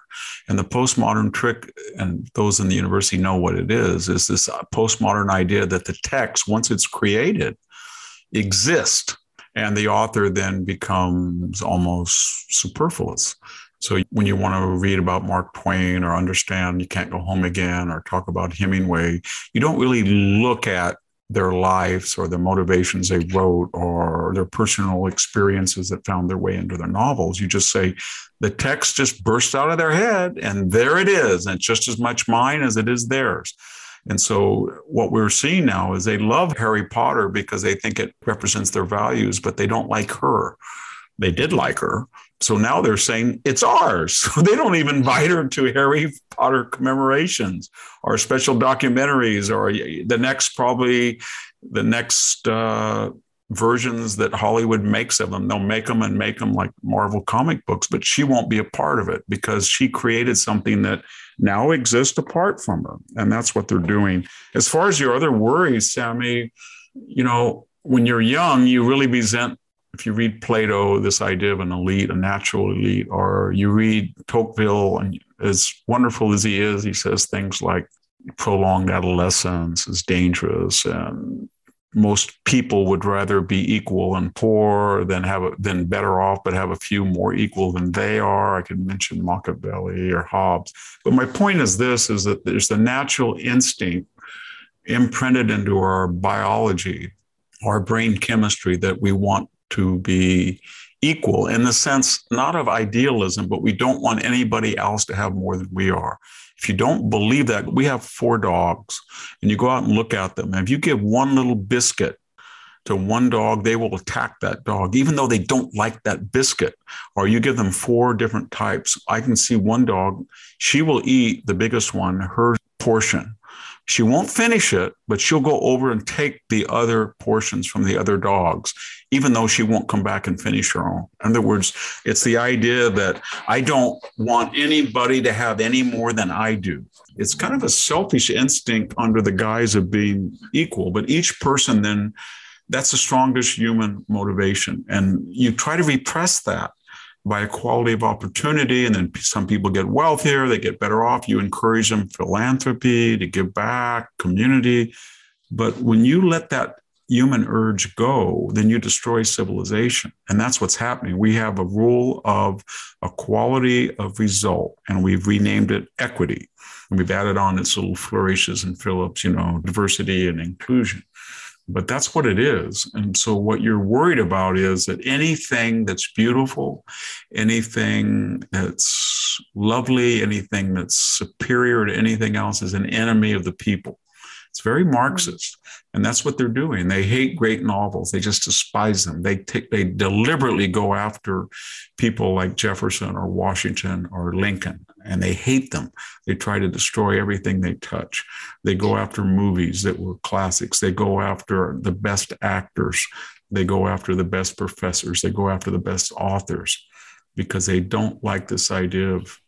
And the postmodern trick, and those in the university know what it is, is this postmodern idea that the text, once it's created, exists, and the author then becomes almost superfluous. So when you want to read about Mark Twain or understand You Can't Go Home Again or talk about Hemingway, you don't really look at their lives or the motivations they wrote or their personal experiences that found their way into their novels. You just say the text just burst out of their head and there it is. And it's just as much mine as it is theirs. And so what we're seeing now is they love Harry Potter because they think it represents their values, but they don't like her. They did like her, so now they're saying it's ours. They don't even invite her to Harry Potter commemorations or special documentaries or the next, probably the next uh, versions that Hollywood makes of them. They'll make them and make them like Marvel comic books, but she won't be a part of it because she created something that now exists apart from her. And that's what they're doing. As far as your other worries, Sammy, you know, when you're young, you really resent if you read Plato, this idea of an elite, a natural elite, or you read Tocqueville, and as wonderful as he is, he says things like prolonged adolescence is dangerous, and most people would rather be equal and poor than have a, than better off, but have a few more equal than they are. I could mention Machiavelli or Hobbes, but my point is this: is that there's the natural instinct imprinted into our biology, our brain chemistry that we want to be equal in the sense not of idealism, but we don't want anybody else to have more than we are. If you don't believe that, we have four dogs and you go out and look at them. And if you give one little biscuit to one dog, they will attack that dog, even though they don't like that biscuit. Or you give them four different types. I can see one dog, she will eat the biggest one, her portion She won't finish it, but she'll go over and take the other portions from the other dogs, even though she won't come back and finish her own. In other words, it's the idea that I don't want anybody to have any more than I do. It's kind of a selfish instinct under the guise of being equal, but each person then that's the strongest human motivation. And you try to repress that by equality of opportunity. And then some people get wealthier, they get better off. You encourage them philanthropy, to give back, community. But when you let that human urge go, then you destroy civilization. And that's what's happening. We have a rule of equality of result, and we've renamed it equity. And we've added on its little flourishes and Phillips, you know, diversity and inclusion but that's what it is. And so, what you're worried about is that anything that's beautiful, anything that's lovely, anything that's superior to anything else is an enemy of the people. It's very mm-hmm. Marxist, and that's what they're doing. They hate great novels. They just despise them. They take, they deliberately go after people like Jefferson or Washington or Lincoln, and they hate them. They try to destroy everything they touch. They go after movies that were classics. They go after the best actors. They go after the best professors. They go after the best authors because they don't like this idea of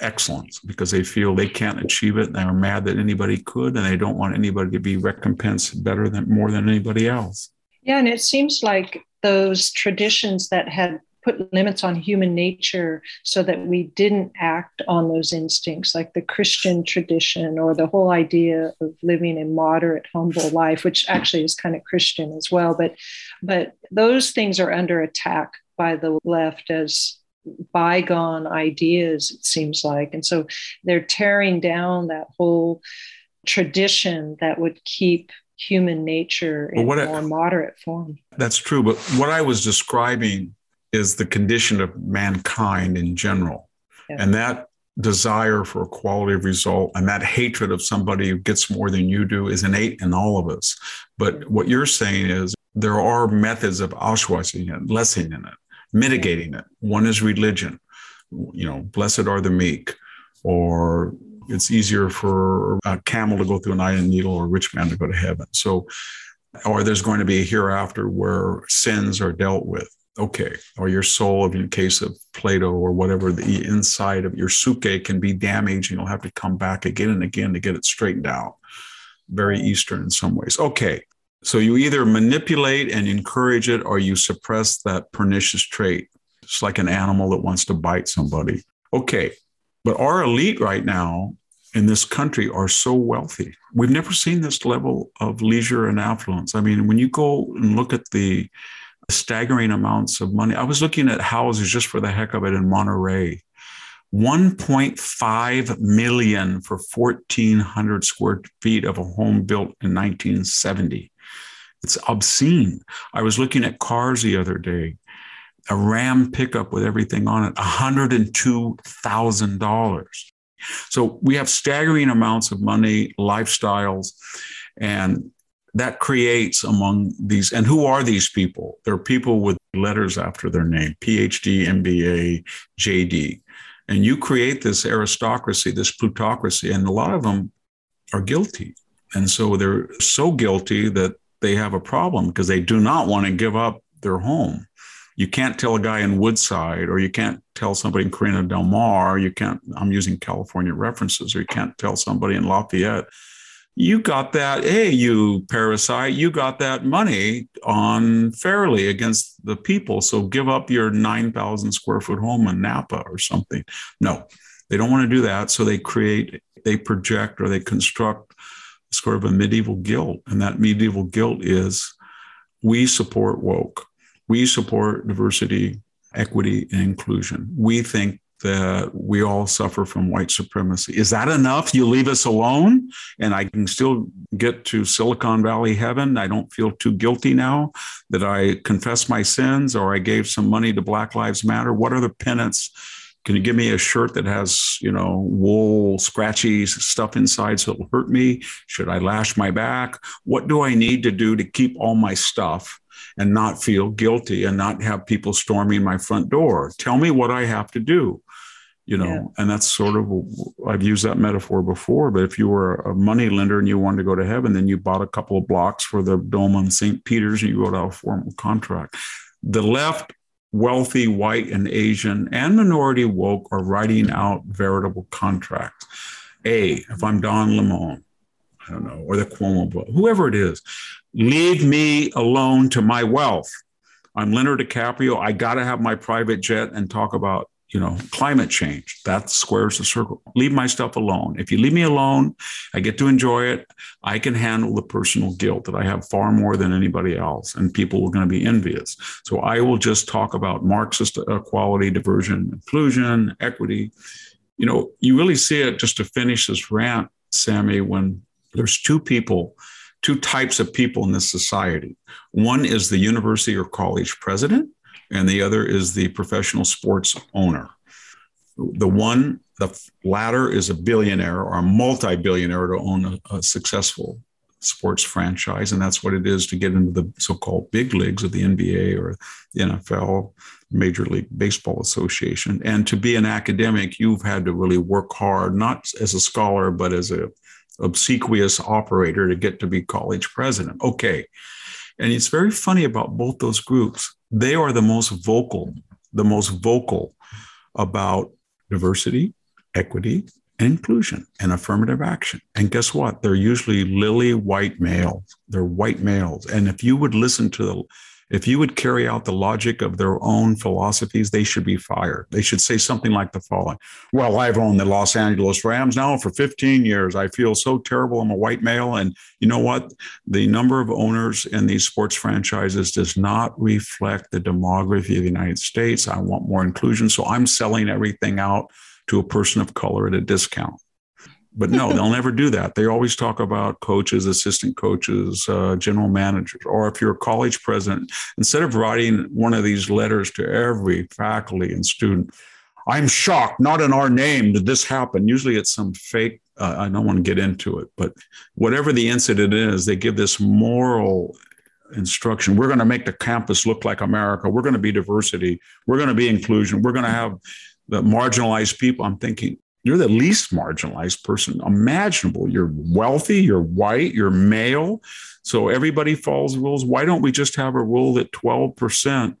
excellence because they feel they can't achieve it. and They're mad that anybody could, and they don't want anybody to be recompensed better than more than anybody else. Yeah, and it seems like those traditions that had put limits on human nature so that we didn't act on those instincts, like the Christian tradition or the whole idea of living a moderate, humble life, which actually is kind of Christian as well. But but those things are under attack by the left as bygone ideas, it seems like. And so they're tearing down that whole tradition that would keep human nature in a more moderate form. That's true. But what I was describing is the condition of mankind in general. Yeah. And that desire for equality of result and that hatred of somebody who gets more than you do is innate in all of us. But mm-hmm. what you're saying is there are methods of ausweiching it, lessening it mitigating it. One is religion, you know, blessed are the meek, or it's easier for a camel to go through an iron needle or a rich man to go to heaven. So, or there's going to be a hereafter where sins are dealt with. Okay. Or your soul, in case of Plato or whatever, the inside of your psyche can be damaged and you'll have to come back again and again to get it straightened out. Very Eastern in some ways. Okay. So you either manipulate and encourage it or you suppress that pernicious trait. It's like an animal that wants to bite somebody. Okay. But our elite right now in this country are so wealthy. We've never seen this level of leisure and affluence. I mean, when you go and look at the staggering amounts of money, I was looking at houses just for the heck of it in Monterey. 1.5 million for 1400 square feet of a home built in 1970. It's obscene. I was looking at cars the other day, a Ram pickup with everything on it, $102,000. So we have staggering amounts of money, lifestyles, and that creates among these. And who are these people? They're people with letters after their name PhD, MBA, JD. And you create this aristocracy, this plutocracy, and a lot of them are guilty. And so they're so guilty that they have a problem because they do not want to give up their home. You can't tell a guy in Woodside, or you can't tell somebody in Corona Del Mar, you can't, I'm using California references, or you can't tell somebody in Lafayette, you got that, hey, you parasite, you got that money unfairly against the people. So give up your 9,000 square foot home in Napa or something. No, they don't want to do that. So they create, they project, or they construct sort of a medieval guilt. And that medieval guilt is we support woke, we support diversity, equity, and inclusion. We think that we all suffer from white supremacy. Is that enough? You leave us alone and I can still get to Silicon Valley heaven. I don't feel too guilty now that I confess my sins or I gave some money to Black Lives Matter. What are the penance can you give me a shirt that has, you know, wool, scratchy stuff inside so it'll hurt me? Should I lash my back? What do I need to do to keep all my stuff and not feel guilty and not have people storming my front door? Tell me what I have to do. You know yeah. and that's sort of i've used that metaphor before but if you were a money lender and you wanted to go to heaven then you bought a couple of blocks for the dome on st peter's and you wrote out a formal contract. The left wealthy white and asian and minority woke are writing out veritable contracts. A if i'm don lemon i don't know or the cuomo whoever it is leave me alone to my wealth. I'm leonardo dicaprio. I got to have my private jet and talk about you know, climate change. That squares the circle. Leave my stuff alone. If you leave me alone, I get to enjoy it. I can handle the personal guilt that I have far more than anybody else, and people are going to be envious. So I will just talk about Marxist uh, equality, diversion, inclusion, equity. You know, you really see it just to finish this rant, Sammy, when there's two people, two types of people in this society. One is the university or college president and the other is the professional sports owner. The one, the latter is a billionaire or a multi billionaire to own a, a successful sports franchise. And that's what it is to get into the so called big leagues of the NBA or the NFL, Major League Baseball Association. And to be an academic, you've had to really work hard, not as a scholar, but as a obsequious operator to get to be college president. Okay. And it's very funny about both those groups they are the most vocal, the most vocal about diversity, equity, and inclusion and affirmative action. And guess what? They're usually lily white males. They're white males. And if you would listen to the if you would carry out the logic of their own philosophies, they should be fired. They should say something like the following Well, I've owned the Los Angeles Rams now for 15 years. I feel so terrible. I'm a white male. And you know what? The number of owners in these sports franchises does not reflect the demography of the United States. I want more inclusion. So I'm selling everything out to a person of color at a discount. But no, they'll never do that. They always talk about coaches, assistant coaches, uh, general managers, or if you're a college president, instead of writing one of these letters to every faculty and student, I'm shocked, not in our name did this happen. Usually it's some fake, uh, I don't want to get into it, but whatever the incident is, they give this moral instruction. We're going to make the campus look like America. We're going to be diversity. We're going to be inclusion. We're going to have the marginalized people. I'm thinking, you're the least marginalized person imaginable. You're wealthy, you're white, you're male. So everybody follows the rules. Why don't we just have a rule that 12%,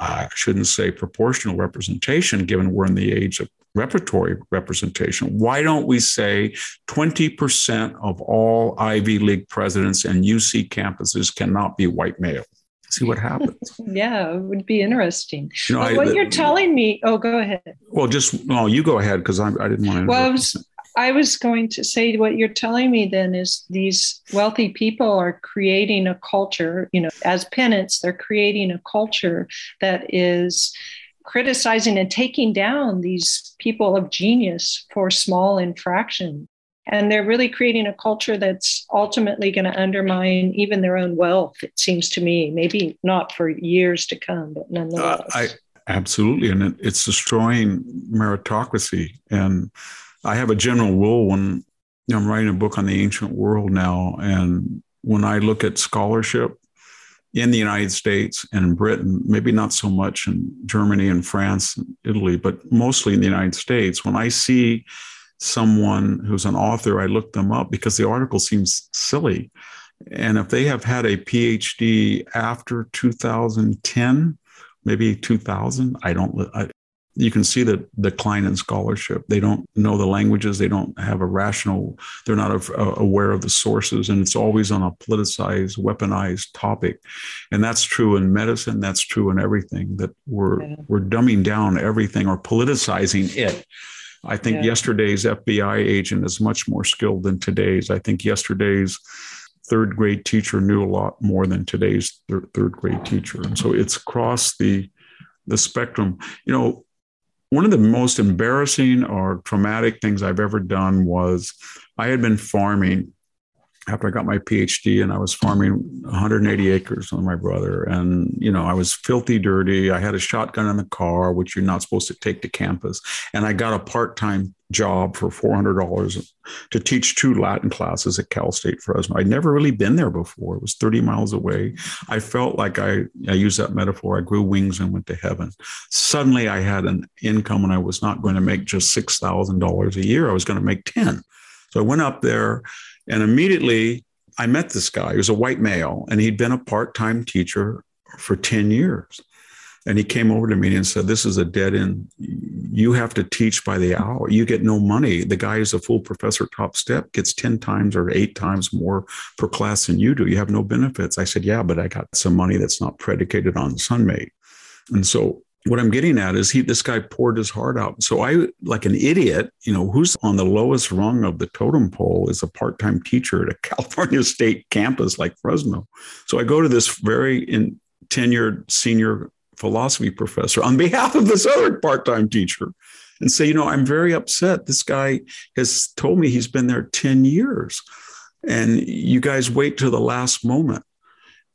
I shouldn't say proportional representation, given we're in the age of repertory representation. Why don't we say 20% of all Ivy League presidents and UC campuses cannot be white male? See what happens. yeah, it would be interesting. You know, I, what you're telling me, oh, go ahead. Well, just no, you go ahead because I, I didn't want to. Well, I was, I was going to say what you're telling me then is these wealthy people are creating a culture, you know, as penance, they're creating a culture that is criticizing and taking down these people of genius for small infractions and they're really creating a culture that's ultimately going to undermine even their own wealth it seems to me maybe not for years to come but nonetheless. Uh, I, absolutely and it, it's destroying meritocracy. And i have a general rule when i'm writing a book on the ancient world now and when i look at scholarship in the United States and in Britain, maybe not so much in Germany and France and Italy, but mostly in the United States, when I see someone who's an author, I look them up because the article seems silly. And if they have had a PhD after 2010, maybe 2000, I don't, I, you can see the decline in scholarship. They don't know the languages. They don't have a rational, they're not uh, aware of the sources. And it's always on a politicized, weaponized topic. And that's true in medicine. That's true in everything that we're, we're dumbing down everything or politicizing it. I think yeah. yesterday's FBI agent is much more skilled than today's. I think yesterday's third grade teacher knew a lot more than today's third, third grade teacher. And so it's across the the spectrum. You know, one of the most embarrassing or traumatic things I've ever done was I had been farming after I got my PhD and I was farming 180 acres with my brother. And, you know, I was filthy dirty. I had a shotgun in the car, which you're not supposed to take to campus. And I got a part time job for $400 to teach two Latin classes at Cal State Fresno. I'd never really been there before. It was 30 miles away. I felt like I, I use that metaphor, I grew wings and went to heaven. Suddenly I had an income and I was not going to make just $6,000 a year. I was going to make 10. So I went up there and immediately I met this guy. He was a white male and he'd been a part time teacher for 10 years. And he came over to me and said, This is a dead end. You have to teach by the hour. You get no money. The guy who's a full professor top step gets 10 times or eight times more per class than you do. You have no benefits. I said, Yeah, but I got some money that's not predicated on Sun-Maid. And so what I'm getting at is he this guy poured his heart out. So I like an idiot, you know, who's on the lowest rung of the totem pole is a part-time teacher at a California state campus like Fresno. So I go to this very in, tenured senior philosophy professor on behalf of this other part-time teacher and say, you know, I'm very upset. This guy has told me he's been there 10 years. And you guys wait till the last moment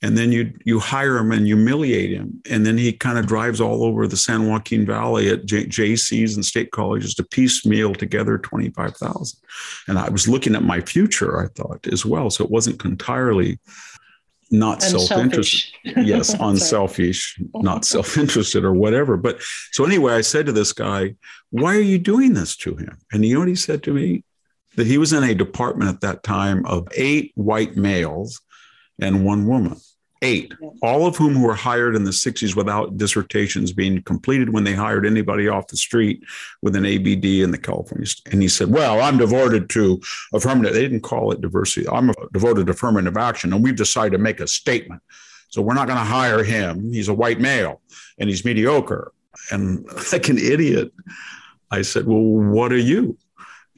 and then you you hire him and humiliate him. And then he kind of drives all over the san joaquin valley at J- jcs and state colleges to piecemeal together 25000 and i was looking at my future i thought as well. So it wasn't entirely not self-interested. Yes unselfish not self-interested or whatever. But so anyway i said to this guy why are you doing this to him? And you know what he said to me? That he was in a department at that time of eight white males and one woman. Eight, all of whom were hired in the 60s without dissertations being completed when they hired anybody off the street with an ABD in the California. And he said, Well, I'm devoted to affirmative. They didn't call it diversity. I'm devoted to affirmative action. And we've decided to make a statement. So we're not going to hire him. He's a white male and he's mediocre. And like an idiot, I said, Well, what are you?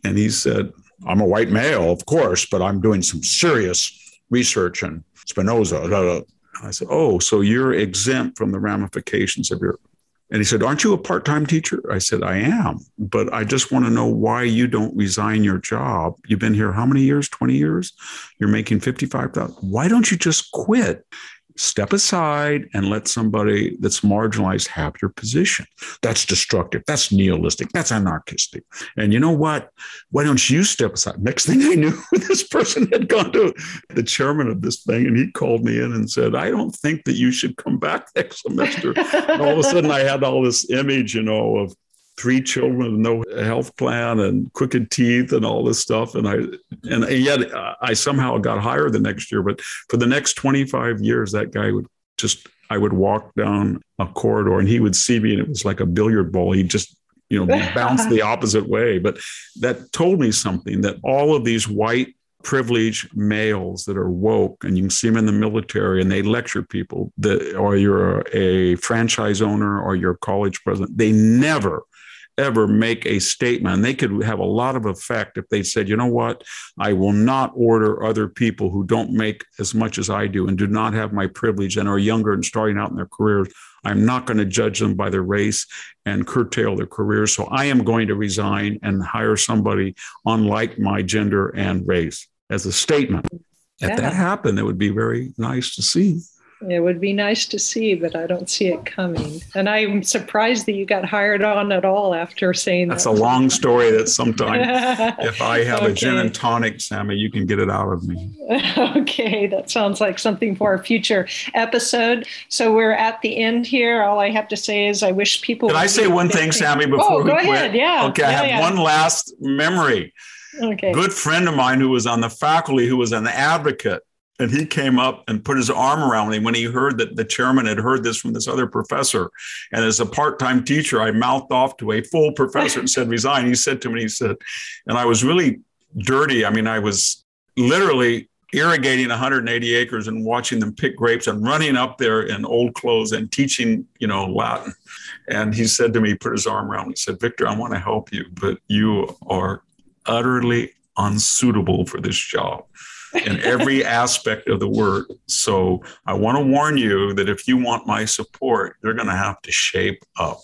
And he said, I'm a white male, of course, but I'm doing some serious research and Spinoza. Blah, blah. I said, Oh, so you're exempt from the ramifications of your. And he said, Aren't you a part time teacher? I said, I am, but I just want to know why you don't resign your job. You've been here how many years? 20 years? You're making 55,000. Why don't you just quit step aside and let somebody that's marginalized have your position. That's destructive. That's nihilistic. That's anarchistic. And you know what? Why don't you step aside? Next thing I knew, this person had gone to the chairman of this thing and he called me in and said, I don't think that you should come back next semester. and all of a sudden I had all this image, you know, of three children, no health plan, and crooked teeth, and all this stuff. And I, and yet I somehow got hired the next year. But for the next 25 years, that guy would just, I would walk down a corridor, and he would see me, and it was like a billiard ball. He just you know bounce the opposite way but that told me something that all of these white privileged males that are woke and you can see them in the military and they lecture people that or you're a franchise owner or you're a college president they never ever make a statement. And they could have a lot of effect if they said, you know what, I will not order other people who don't make as much as I do and do not have my privilege and are younger and starting out in their careers. I'm not going to judge them by their race and curtail their careers. So I am going to resign and hire somebody unlike my gender and race as a statement. If that happened, it would be very nice to see. It would be nice to see, but I don't see it coming. And I'm surprised that you got hired on at all after saying That's that. a long story that sometime, if I have okay. a gin and tonic, Sami, you can get it out of me. okay, that sounds like something for a future episode. So we're at the end here. All I have to say is I wish people. Can I say one thing, Sami, oh, before oh, we go quit? Yeah. Okay, I have yeah. one last memory. Okay. Good friend of mine who was on the faculty, who was an advocate and he came up and put his arm around me when he heard that the chairman had heard this from this other professor. And as a part-time teacher, I mouthed off to a full professor and said, resign. He said to me, he said, and I was really dirty. I mean, I was literally irrigating 180 acres and watching them pick grapes and running up there in old clothes and teaching, you know, Latin. And he said to me, he put his arm around me, he said, Victor, I want to help you, but you are utterly unsuitable for this job in every aspect of the word. So I want to warn you that if you want my support, you're going to have to shape up.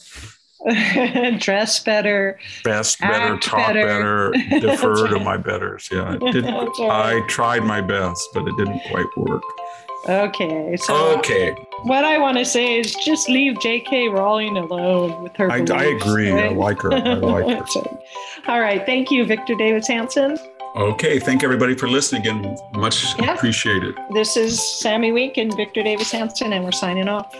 dress better, best better, talk better, better defer to my betters. Yeah, right. I tried my best, but it didn't quite work. Okay. So okay. What I want to say is just leave J.K. Rowling alone with her. I, beliefs, I agree. Right? I like her. I like her. all right. Thank you, Victor Davis Hanson. Okay. Thank everybody for listening and much yeah. appreciated. This is Sami Winc and Victor Davis Hanson, and we're signing off.